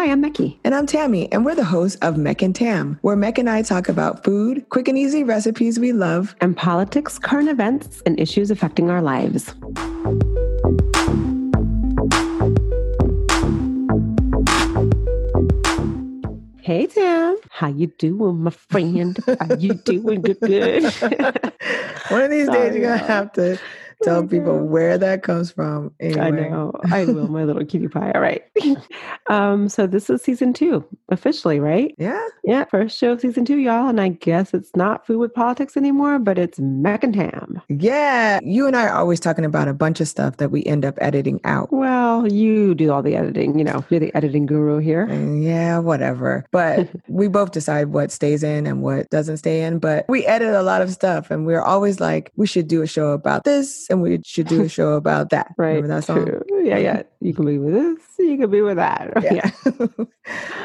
Hi, I'm Mecki. And I'm Tammy, and we're the hosts of Mek and Tam, where Mek and I talk about food, quick and easy recipes we love, and politics, current events, and issues affecting our lives. Hey Tam, how you doing, my friend? Are you doing good? good? One of these days, you're gonna have to tell people where that comes from. Anyway. I know. I will, my little cutie pie. All right. um, so this is season two, officially, right? Yeah. Yeah. First show of season two, y'all. And I guess it's not food with politics anymore, but it's Mek and Tam. Yeah. You and I are always talking about a bunch of stuff that we end up editing out. Well, you do all the editing, you know, you're the editing guru here. Yeah, whatever. But we both decide what stays in and what doesn't stay in. But we edit a lot of stuff and we're always like, we should do a show about this and we should do a show about that. right. Remember that song? True. Yeah, yeah. You can be with this, you can be with that. Yeah.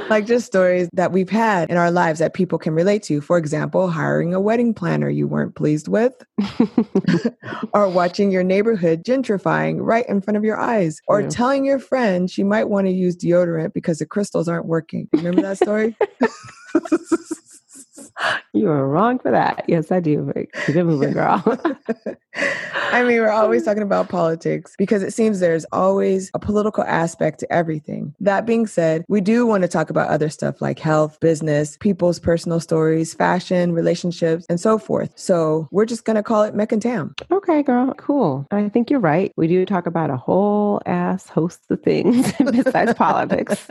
like just stories that we've had in our lives that people can relate to. For example, hiring a wedding planner you weren't pleased with, or watching your neighborhood gentrifying right in front of your eyes, or Yeah. telling your friend she might want to use deodorant because the crystals aren't working. Remember that story? you are wrong for that. Yes, I do. Keep it moving, girl. I mean, we're always talking about politics because it seems there's always a political aspect to everything. That being said, we do want to talk about other stuff like health, business, people's personal stories, fashion, relationships, and so forth. So we're just going to call it Mek and Tam. Okay, girl. Cool. I think you're right. We do talk about a whole ass host of things besides politics,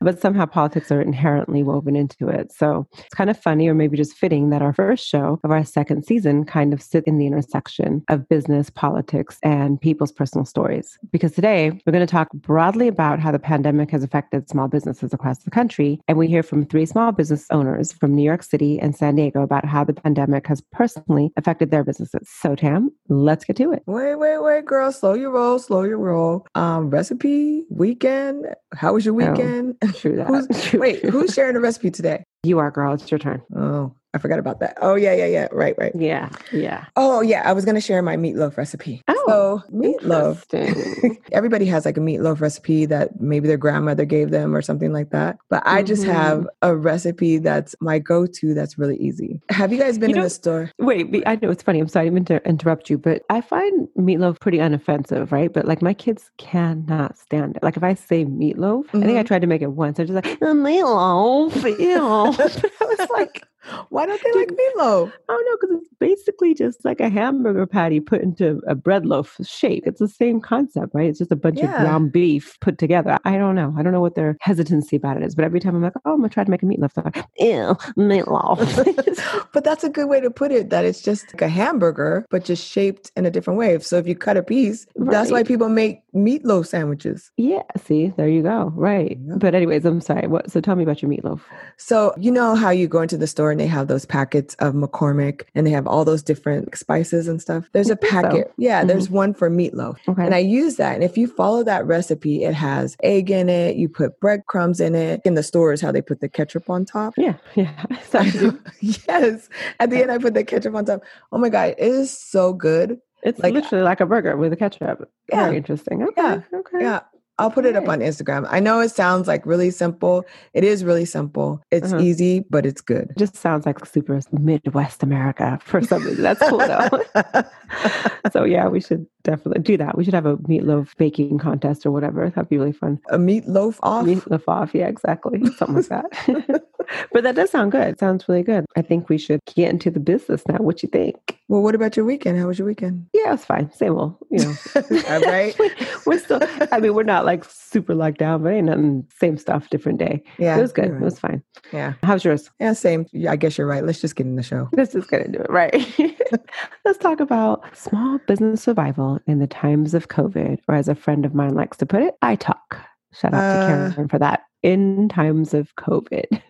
but somehow politics are inherently woven into it. So it's kind of funny or maybe just fitting that our first show of our second season kind of sit in the intersection of business, politics, and people's personal stories. Because today we're going to talk broadly about how the pandemic has affected small businesses across the country. And we hear from three small business owners from New York City and San Diego about how the pandemic has personally affected their businesses. So, Tam, let's get to it. Wait, wait, wait, girl. Slow your roll, slow your roll. Um, recipe, weekend. How was your Oh, weekend? True that. Who's- True, wait, true. who's sharing the recipe today? You are, girl. It's your turn. Oh, I forgot about that. Oh, yeah, yeah, yeah. Right, right. Yeah, yeah. Oh, yeah. I was going to share my meatloaf recipe. Oh, so, meatloaf. Everybody has like a meatloaf recipe that maybe their grandmother gave them or something like that. But I just Mhm. have a recipe that's my go to that's really easy. Have you guys been You in know- the store? Wait, I know it's funny. I'm sorry, I didn't to interrupt you, but I find meatloaf pretty unoffensive, right? But like my kids cannot stand it. Like if I say meatloaf, I think I Mhm. tried to make it once. They're just like, "Uh, meatloaf, ew. but I was like, Why don't they like meatloaf? I don't know, because it's basically just like a hamburger patty put into a bread loaf shape. It's the same concept, right? It's just a bunch Yeah. of ground beef put together. I don't know. I don't know what their hesitancy about it is, but every time I'm like, oh, I'm gonna try to make a meatloaf, they're like, ew, meatloaf. but that's a good way to put it that it's just like a hamburger, but just shaped in a different way. So if you cut a piece, that's why people make meatloaf sandwiches. yeah, see, there you go. Right. Yeah. But anyways, I'm sorry. What so tell me about your meatloaf. So, you know how you go into the store and they have those packets of McCormick and they have all those different spices and stuff? There's a think so. packet. Yeah, there's mm-hmm. one for meatloaf. Okay. And I use that. And if you follow that recipe, it has egg in it, you put breadcrumbs in it. In the stores, how they put the ketchup on top. yeah, yeah. So I do. yes. At the end, I put the ketchup on top. Oh my God, it is so good. It's Like- literally like a burger with a ketchup. Yeah. Very interesting. Okay. Yeah. Okay. Yeah. I'll put it up on Instagram. I know it sounds like really simple. It is really simple. It's Uh-huh. easy, but it's good. Just sounds like super Midwest America for some reason. That's cool though. so yeah, we should definitely do that. We should have a meatloaf baking contest or whatever. That'd be really fun. a meatloaf off. Meatloaf off, yeah, exactly, something like that. but that does sound good. It sounds really good. I think we should get into the business now. What you think? Well, what about your weekend? How was your weekend? Yeah, it was fine. Same old, you know. All right. we're still. I mean, we're not like super locked down, but ain't nothing. Same stuff, different day. Yeah. it was good. you're It was fine. Yeah. How's yours? Yeah, same. Yeah, I guess you're right. Let's just get in the show. Let's just get into it, right? Let's talk about small business survival in the times of COVID, or as a friend of mine likes to put it, I talk. Shout out Uh, to Karen for that. In times of COVID.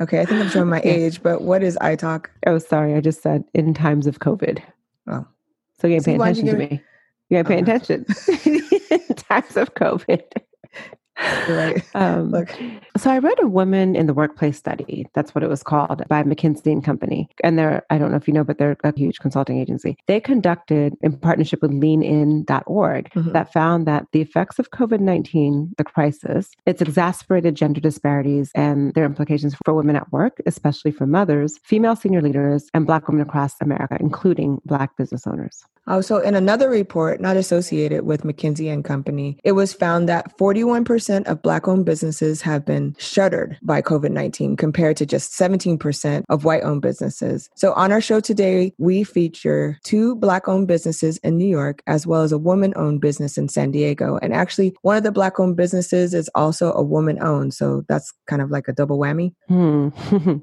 Okay, I think I'm showing my age, but what is I talk? oh, sorry, I just said in times of COVID. Oh. So you See, paying why'd you attention to me. You ain't paying Oh. attention. in times of COVID. right. Um, Look. so I read a woman in the workplace study. That's what it was called by McKinsey and Company. And they're, I don't know if you know, but they're a huge consulting agency. They conducted in partnership with leanin.org Mhm. that found that the effects of COVID-19, the crisis, it's exacerbated gender disparities and their implications for women at work, especially for mothers, female senior leaders, and Black women across America, including Black business owners. Oh, so in another report, not associated with McKinsey and Company, it was found that 41% of Black owned businesses have been shuttered by COVID 19 compared to just 17% of white owned businesses. So on our show today, we feature two Black owned businesses in New York, as well as a woman owned business in San Diego. And actually, one of the Black owned businesses is also a woman owned. So that's kind of like a double whammy. Hmm.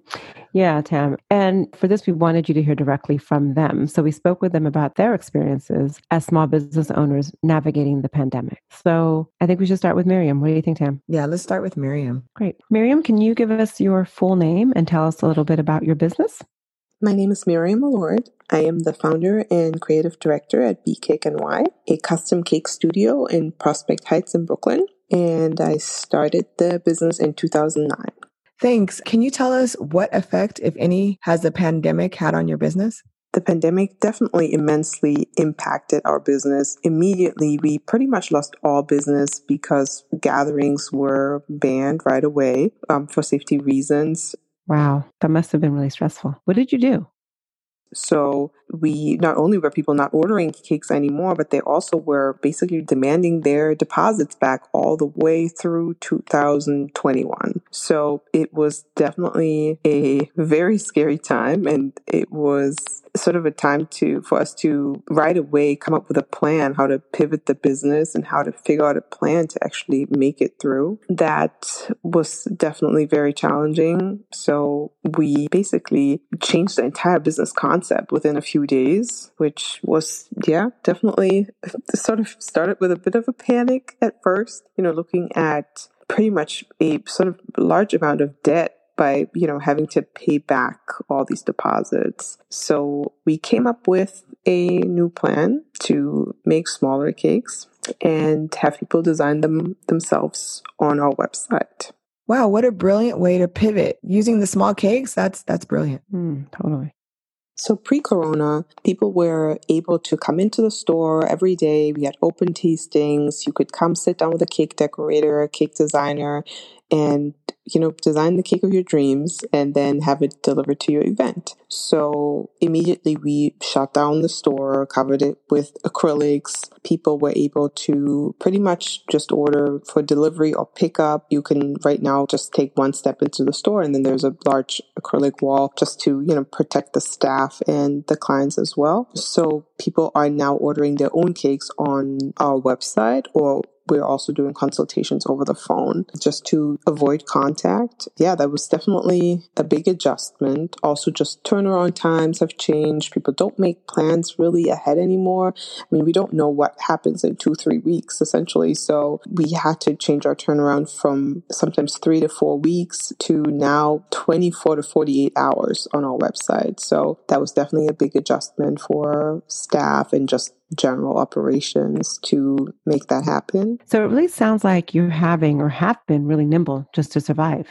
yeah, Tam. And for this, we wanted you to hear directly from them. So we spoke with them about their experiences as small business owners navigating the pandemic. So I think we should start with Miriam. What do you think, Tam? Yeah, let's start with Miriam. Great. Miriam, can you give us your full name and tell us a little bit about your business? My name is Miriam Milord. I am the founder and creative director at B Cake NY, a custom cake studio in Prospect Heights in Brooklyn. And I started the business in 2009. Thanks. Can you tell us what effect, if any, has the pandemic had on your business? The pandemic definitely immensely impacted our business. Immediately, we pretty much lost all business because gatherings were banned right away um, for safety reasons. Wow, that must have been really stressful. What did you do? So we not only were people not ordering cakes anymore, but they also were basically demanding their deposits back all the way through 2021. So it was definitely a very scary time and it was sort of a time to for us to right away come up with a plan how to pivot the business and how to figure out a plan to actually make it through. That was definitely very challenging. So we basically changed the entire business concept within a few days, which was yeah, definitely sort of started with a bit of a panic at first, you know, looking at pretty much a sort of large amount of debt by you know having to pay back all these deposits so we came up with a new plan to make smaller cakes and have people design them themselves on our website Wow, what a brilliant way to pivot. Using the small cakes, that's that's brilliant. Hmm, totally. So pre corona, people were able to come into the store every day. We had open tastings. You could come sit down with a cake decorator, a cake designer, and you know, design the cake of your dreams and then have it delivered to your event. So immediately we shut down the store, covered it with acrylics. People were able to pretty much just order for delivery or pickup. You can right now just take one step into the store and then there's a large acrylic wall just to, you know, protect the staff and the clients as well. So people are now ordering their own cakes on our website or we're also doing consultations over the phone just to avoid contact. Yeah, that was definitely a big adjustment. Also, just turnaround times have changed. People don't make plans really ahead anymore. I mean, we don't know what happens in two, three weeks essentially. So we had to change our turnaround from sometimes three to four weeks to now 24 to 48 hours on our website. So that was definitely a big adjustment for staff and just general operations to make that happen. So it really sounds like you're having or have been really nimble just to survive.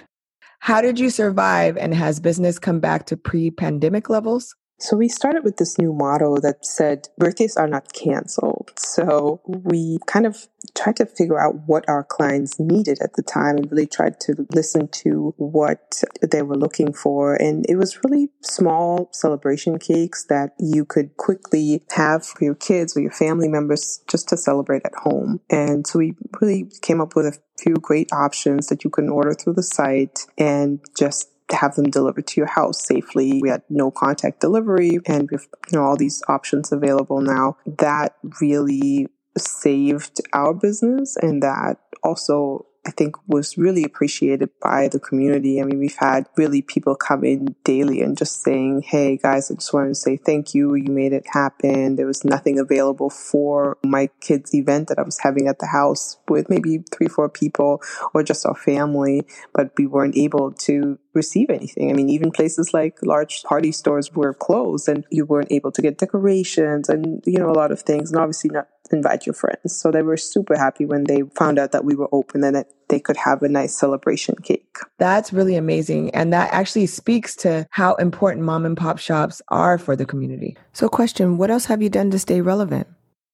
How did you survive and has business come back to pre-pandemic levels? So we started with this new motto that said birthdays are not canceled. So we kind of tried to figure out what our clients needed at the time and really tried to listen to what they were looking for. And it was really small celebration cakes that you could quickly have for your kids or your family members just to celebrate at home. And so we really came up with a few great options that you can order through the site and just have them delivered to your house safely. We had no contact delivery and with you know all these options available now. That really saved our business and that also I think was really appreciated by the community. I mean, we've had really people come in daily and just saying, Hey guys, I just wanted to say thank you. You made it happen. There was nothing available for my kids' event that I was having at the house with maybe three, four people or just our family, but we weren't able to receive anything. I mean, even places like large party stores were closed and you weren't able to get decorations and, you know, a lot of things. And obviously not invite your friends. So they were super happy when they found out that we were open and that they could have a nice celebration cake. That's really amazing. And that actually speaks to how important mom and pop shops are for the community. So, question What else have you done to stay relevant?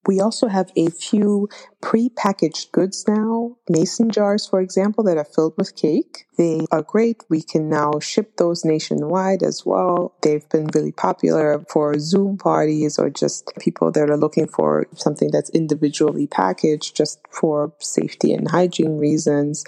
We also have a few pre-packaged goods now, mason jars, for example, that are filled with cake. They are great. We can now ship those nationwide as well. They've been really popular for Zoom parties or just people that are looking for something that's individually packaged just for safety and hygiene reasons.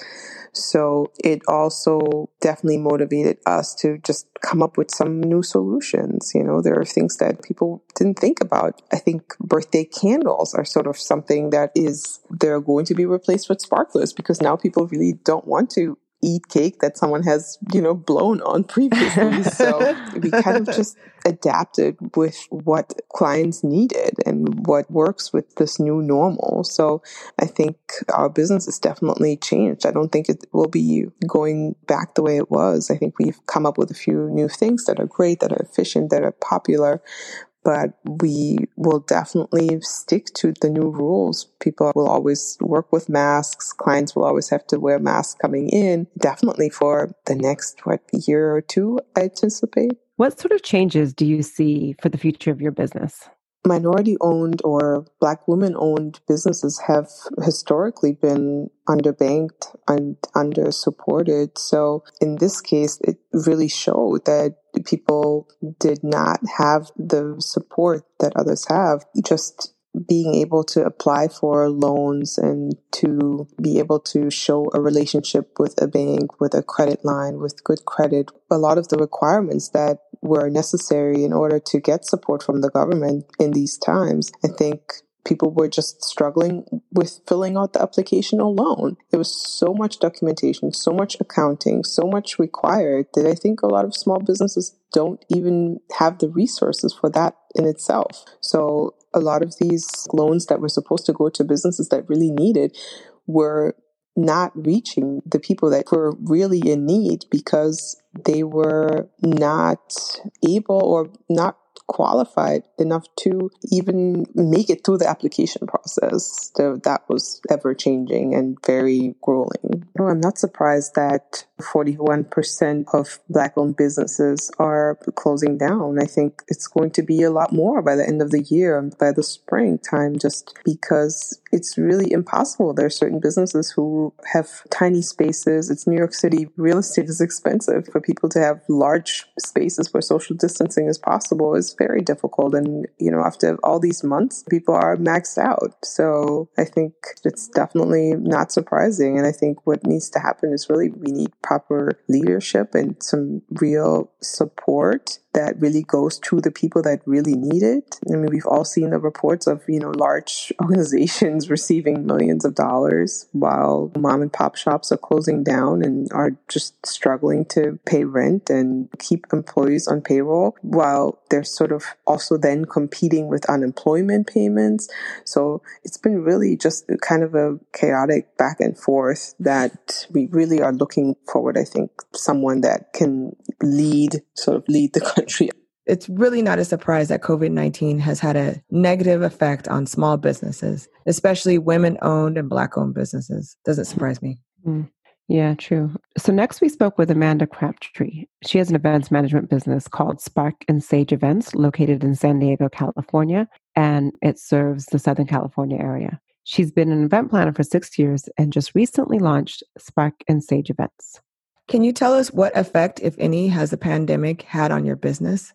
So it also definitely motivated us to just come up with some new solutions. You know, there are things that people didn't think about. I think birthday candles are sort of something that is, they're going to be replaced with sparklers because now people really don't want to eat cake that someone has, you know, blown on previously. so we kind of just adapted with what clients needed and what works with this new normal. So I think our business has definitely changed. I don't think it will be going back the way it was. I think we've come up with a few new things that are great, that are efficient, that are popular, but we will definitely stick to the new rules. People will always work with masks. Clients will always have to wear masks coming in, definitely for the next, what, year or two, I anticipate. What sort of changes do you see for the future of your business? Minority owned or black women owned businesses have historically been underbanked and under supported. So in this case, it really showed that people did not have the support that others have. Just being able to apply for loans and to be able to show a relationship with a bank, with a credit line, with good credit, a lot of the requirements that were necessary in order to get support from the government in these times, I think people were just struggling with filling out the application alone. There was so much documentation, so much accounting, so much required that I think a lot of small businesses don't even have the resources for that in itself. So a lot of these loans that were supposed to go to businesses that really needed were not reaching the people that were really in need because they were not able or not qualified enough to even make it through the application process. So that was ever changing and very grueling. No, I'm not surprised that 41% of black owned businesses are closing down. I think it's going to be a lot more by the end of the year, by the springtime, just because it's really impossible. There are certain businesses who have tiny spaces. It's New York City. Real estate is expensive for people to have large spaces where social distancing is possible. Is very difficult. And, you know, after all these months, people are maxed out. So I think it's definitely not surprising. And I think what needs to happen is really we need proper leadership and some real support that really goes to the people that really need it. I mean, we've all seen the reports of, you know, large organizations receiving millions of dollars while mom and pop shops are closing down and are just struggling to pay rent and keep employees on payroll while they're sort of also then competing with unemployment payments. So it's been really just kind of a chaotic back and forth that we really are looking forward, I think, someone that can lead, sort of lead the country. It's really not a surprise that COVID 19 has had a negative effect on small businesses, especially women owned and Black owned businesses. Doesn't surprise me. Mm. Yeah, true. So next we spoke with Amanda Crabtree. She has an events management business called Spark and Sage Events located in San Diego, California, and it serves the Southern California area. She's been an event planner for six years and just recently launched Spark and Sage Events. Can you tell us what effect, if any, has the pandemic had on your business?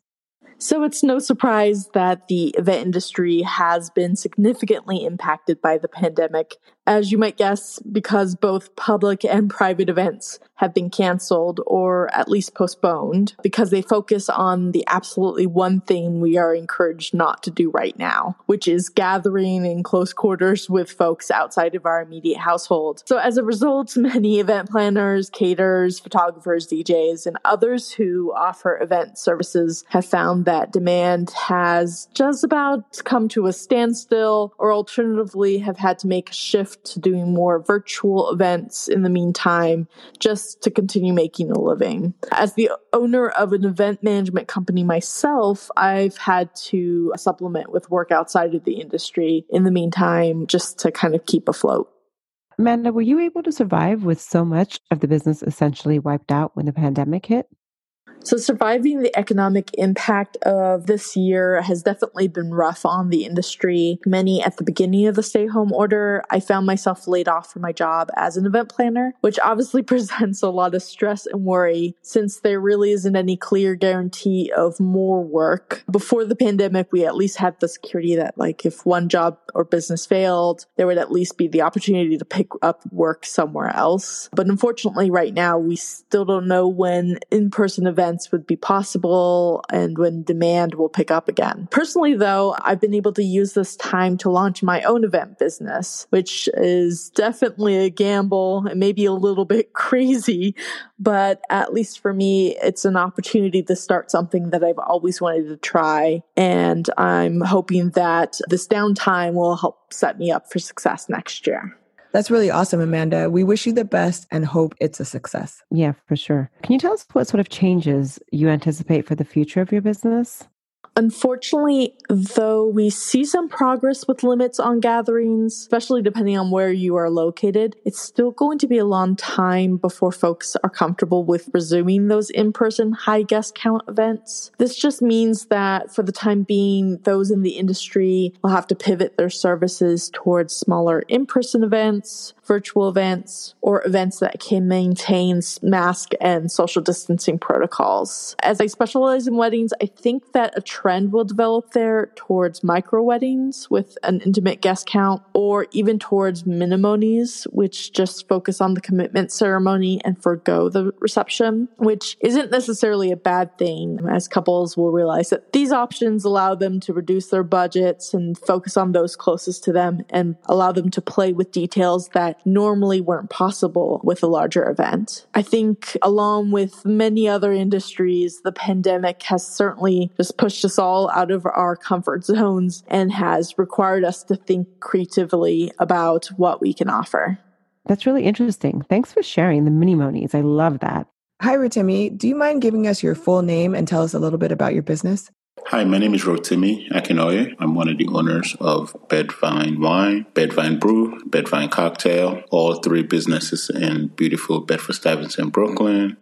So it's no surprise that the event industry has been significantly impacted by the pandemic, as you might guess, because both public and private events have been canceled or at least postponed because they focus on the absolutely one thing we are encouraged not to do right now, which is gathering in close quarters with folks outside of our immediate household. So as a result, many event planners, caterers, photographers, DJs, and others who offer event services have found that demand has just about come to a standstill or alternatively have had to make a shift shift to doing more virtual events in the meantime, just to continue making a living. As the owner of an event management company myself, I've had to supplement with work outside of the industry in the meantime, just to kind of keep afloat. Amanda, were you able to survive with so much of the business essentially wiped out when the pandemic hit? So, surviving the economic impact of this year has definitely been rough on the industry. Many at the beginning of the stay home order, I found myself laid off from my job as an event planner, which obviously presents a lot of stress and worry since there really isn't any clear guarantee of more work. Before the pandemic, we at least had the security that, like, if one job or business failed, there would at least be the opportunity to pick up work somewhere else. But unfortunately, right now, we still don't know when in person events events would be possible and when demand will pick up again. Personally, though, I've been able to use this time to launch my own event business, which is definitely a gamble and maybe a little bit crazy, but at least for me, it's an opportunity to start something that I've always wanted to try. And I'm hoping that this downtime will help set me up for success next year. That's really awesome, Amanda. We wish you the best and hope it's a success. Yeah, for sure. Can you tell us what sort of changes you anticipate for the future of your business? Unfortunately, though we see some progress with limits on gatherings, especially depending on where you are located, it's still going to be a long time before folks are comfortable with resuming those in person high guest count events. This just means that for the time being, those in the industry will have to pivot their services towards smaller in person events, virtual events, or events that can maintain mask and social distancing protocols. As I specialize in weddings, I think that a trend will develop there towards micro weddings with an intimate guest count, or even towards minimonies, which just focus on the commitment ceremony and forego the reception, which isn't necessarily a bad thing, as couples will realize that these options allow them to reduce their budgets and focus on those closest to them and allow them to play with details that normally weren't possible with a larger event. I think, along with many other industries, the pandemic has certainly just pushed us us all out of our comfort zones and has required us to think creatively about what we can offer. That's really interesting. Thanks for sharing the minimonies. I love that. Hi, Rotimi. Do you mind giving us your full name and tell us a little bit about your business? Hi, my name is Rotimi Akinoye. I'm one of the owners of Bed-Vyne Wine, Bed-Vyne Brew, Bed-Vyne Cocktail, all three businesses in beautiful Bedford Stuyvesant, Brooklyn.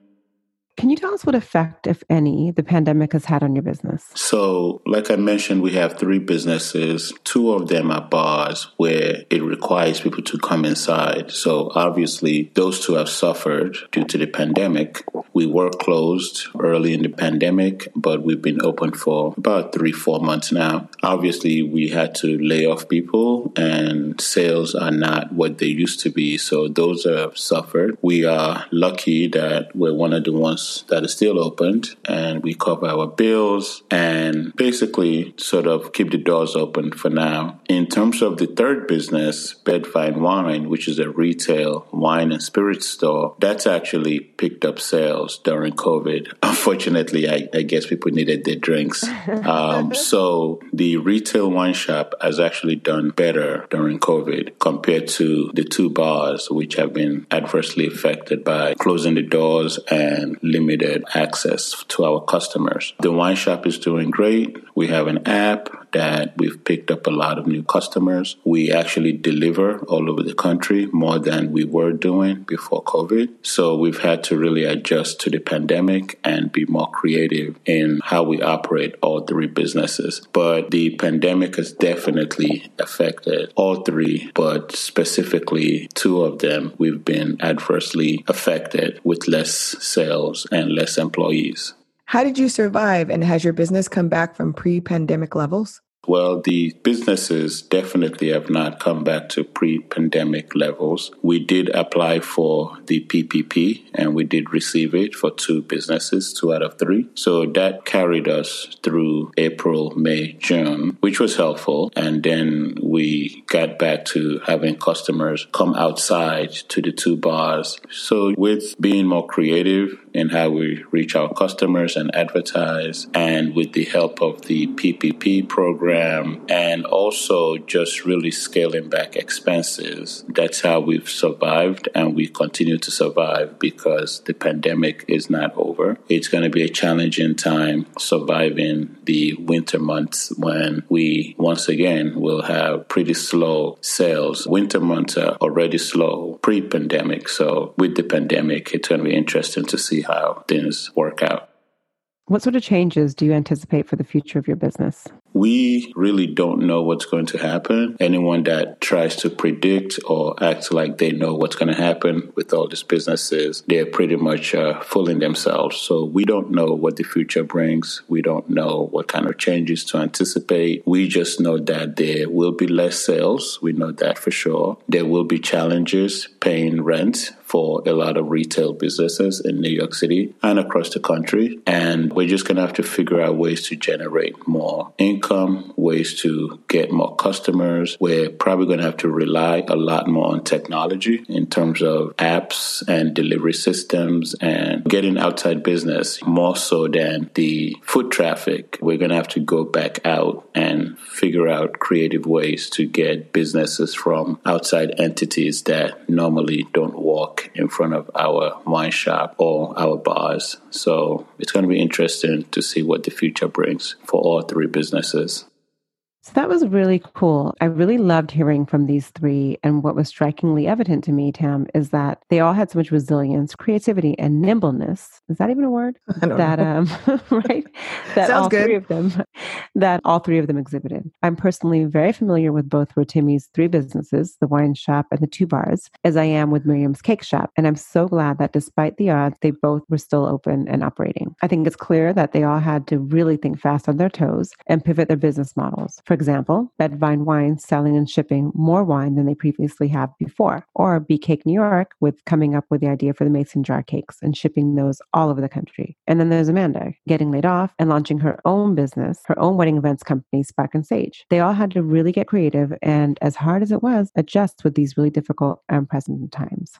Can you tell us what effect, if any, the pandemic has had on your business? So, like I mentioned, we have three businesses. Two of them are bars where it requires people to come inside. So, obviously, those two have suffered due to the pandemic. We were closed early in the pandemic, but we've been open for about three, four months now. Obviously, we had to lay off people, and sales are not what they used to be. So, those have suffered. We are lucky that we're one of the ones that is still opened and we cover our bills and basically sort of keep the doors open for now. In terms of the third business, Bed-Vyne Wine, which is a retail wine and spirit store, that's actually picked up sales during COVID. Unfortunately, I, I guess people needed their drinks. Um, so the retail wine shop has actually done better during COVID compared to the two bars, which have been adversely affected by closing the doors and limited access to our customers. The wine shop is doing great. We have an app that we've picked up a lot of new customers. We actually deliver all over the country more than we were doing before COVID. So we've had to really adjust to the pandemic and be more creative in how we operate all three businesses. But the pandemic has definitely affected all three, but specifically two of them, we've been adversely affected with less sales and less employees. How did you survive, and has your business come back from pre pandemic levels? Well, the businesses definitely have not come back to pre pandemic levels. We did apply for the PPP and we did receive it for two businesses, two out of three. So that carried us through April, May, June, which was helpful. And then we got back to having customers come outside to the two bars. So with being more creative in how we reach our customers and advertise, and with the help of the PPP program, program and also just really scaling back expenses. That's how we've survived and we continue to survive because the pandemic is not over. It's going to be a challenging time surviving the winter months when we once again will have pretty slow sales. Winter months are already slow pre pandemic. So with the pandemic, it's going to be interesting to see how things work out. What sort of changes do you anticipate for the future of your business? We really don't know what's going to happen. Anyone that tries to predict or act like they know what's going to happen with all these businesses, they're pretty much uh, fooling themselves. So we don't know what the future brings. We don't know what kind of changes to anticipate. We just know that there will be less sales. We know that for sure. There will be challenges paying rent for a lot of retail businesses in New York City and across the country. And we're just going to have to figure out ways to generate more income, ways to get more customers. We're probably going to have to rely a lot more on technology in terms of apps and delivery systems and getting outside business more so than the foot traffic. We're going to have to go back out and figure out creative ways to get businesses from outside entities that normally don't walk in front of our wine shop or our bars. So it's going to be interesting to see what the future brings for all three businesses services. So that was really cool. I really loved hearing from these three. And what was strikingly evident to me, Tam, is that they all had so much resilience, creativity, and nimbleness. Is that even a word? that know. um right? That Sounds all good. three of them that all three of them exhibited. I'm personally very familiar with both Rotimi's three businesses, the wine shop and the two bars, as I am with Miriam's cake shop. And I'm so glad that despite the odds, they both were still open and operating. I think it's clear that they all had to really think fast on their toes and pivot their business models. For example, Bed-Vyne Wine selling and shipping more wine than they previously have before, or B Cake New York with coming up with the idea for the mason jar cakes and shipping those all over the country. And then there's Amanda getting laid off and launching her own business, her own wedding events company, Spark and Sage. They all had to really get creative and, as hard as it was, adjust with these really difficult and present times.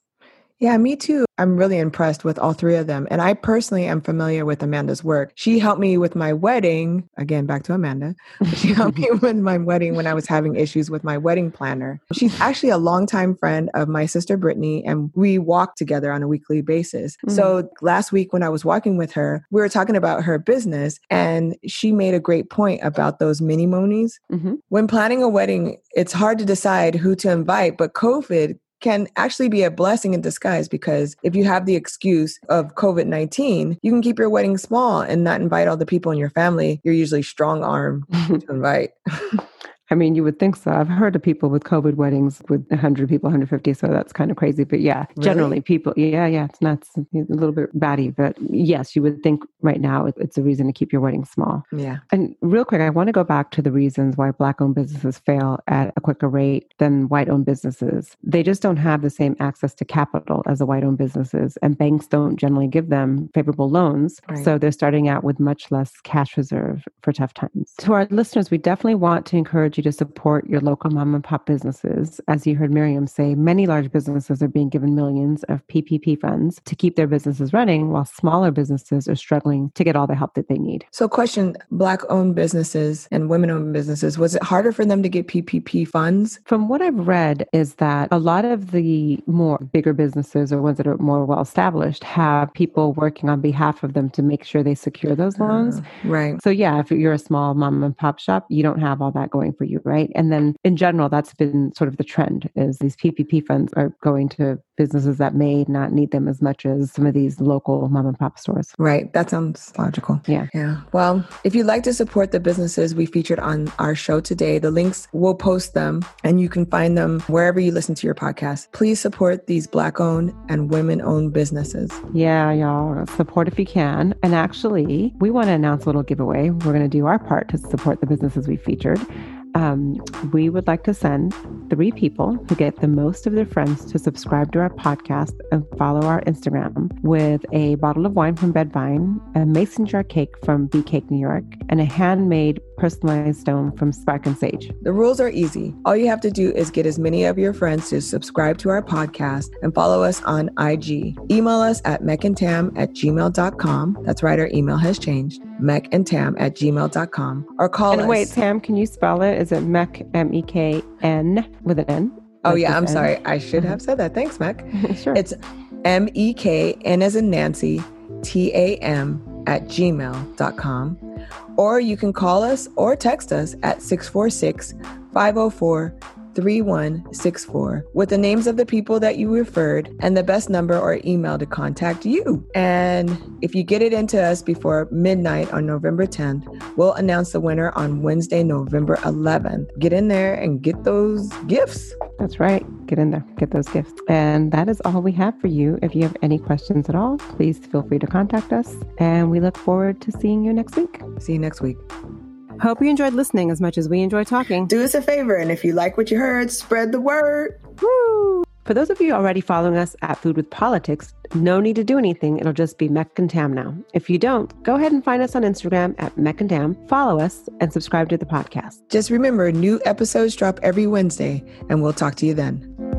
Yeah, me too. I'm really impressed with all three of them. And I personally am familiar with Amanda's work. She helped me with my wedding. Again, back to Amanda. She helped me with my wedding when I was having issues with my wedding planner. She's actually a longtime friend of my sister Brittany, and we walk together on a weekly basis. Mm. So last week when I was walking with her, we were talking about her business, and she made a great point about those minimonies. Mhm. When planning a wedding, it's hard to decide who to invite, but COVID can actually be a blessing in disguise because if you have the excuse of COVID 19, you can keep your wedding small and not invite all the people in your family you're usually strong arm to invite. I mean, you would think so. I've heard of people with COVID weddings with 100 people, 150. So that's kind of crazy. But yeah, Really? generally people, yeah, yeah, it's nuts. A little bit batty. But yes, you would think right now it's a reason to keep your wedding small. Yeah. And real quick, I want to go back to the reasons why Black owned businesses fail at a quicker rate than white owned businesses. They just don't have the same access to capital as the white owned businesses, and banks don't generally give them favorable loans. Right. So they're starting out with much less cash reserve for tough times. To our listeners, we definitely want to encourage you to support your local mom and pop businesses. As you heard Miriam say, many large businesses are being given millions of PPP funds to keep their businesses running, while smaller businesses are struggling to get all the help that they need. So, question Black owned businesses and women owned businesses, was it harder for them to get PPP funds? From what I've read, is that a lot of the more bigger businesses or ones that are more well established have people working on behalf of them to make sure they secure those loans. Uh, right. So yeah, if you're a small mom and pop shop, you don't have all that going for you, right? And then in general, that's been sort of the trend is these PPP funds are going to businesses that may not need them as much as some of these local mom and pop stores. Right. That sounds logical. Yeah. Yeah. Well, if you'd like to support the businesses we featured on our show today, the links, we'll post them and you can find them wherever you listen to your podcast. Please support these Black owned and women owned businesses. Yeah, y'all support if you can. And actually, we want to announce a little giveaway. We're going to do our part to support the businesses we featured. Um, we would like to send three people who get the most of their friends to subscribe to our podcast and follow our Instagram with a bottle of wine from Bed-Vyne, a mason jar cake from B Cake New York, and a handmade personalized stone from Spark and Sage. The rules are easy. All you have to do is get as many of your friends to subscribe to our podcast and follow us on IG. Email us at mekandtam at gmail.com. That's right, our email has changed. mekandtam at gmail.com. Or call and us. wait, Tam, can you spell it? Is it Mek, M E K N with an N? Oh, yeah, I'm N? sorry. I should uh-huh. have said that. Thanks, Mek. sure. It's M E K N as in Nancy, T A M at gmail.com. Or you can call us or text us at 646 504 3164 with the names of the people that you referred and the best number or email to contact you. And if you get it into us before midnight on November 10th, we'll announce the winner on Wednesday, November 11th. Get in there and get those gifts. That's right. Get in there, get those gifts. And that is all we have for you. If you have any questions at all, please feel free to contact us. And we look forward to seeing you next week. See you next week. Hope you enjoyed listening as much as we enjoy talking. Do us a favor, and if you like what you heard, spread the word. Woo! For those of you already following us at Food with Politics, no need to do anything. It'll just be Mek and Tam now. If you don't, go ahead and find us on Instagram at Mek and Tam, follow us, and subscribe to the podcast. Just remember, new episodes drop every Wednesday, and we'll talk to you then.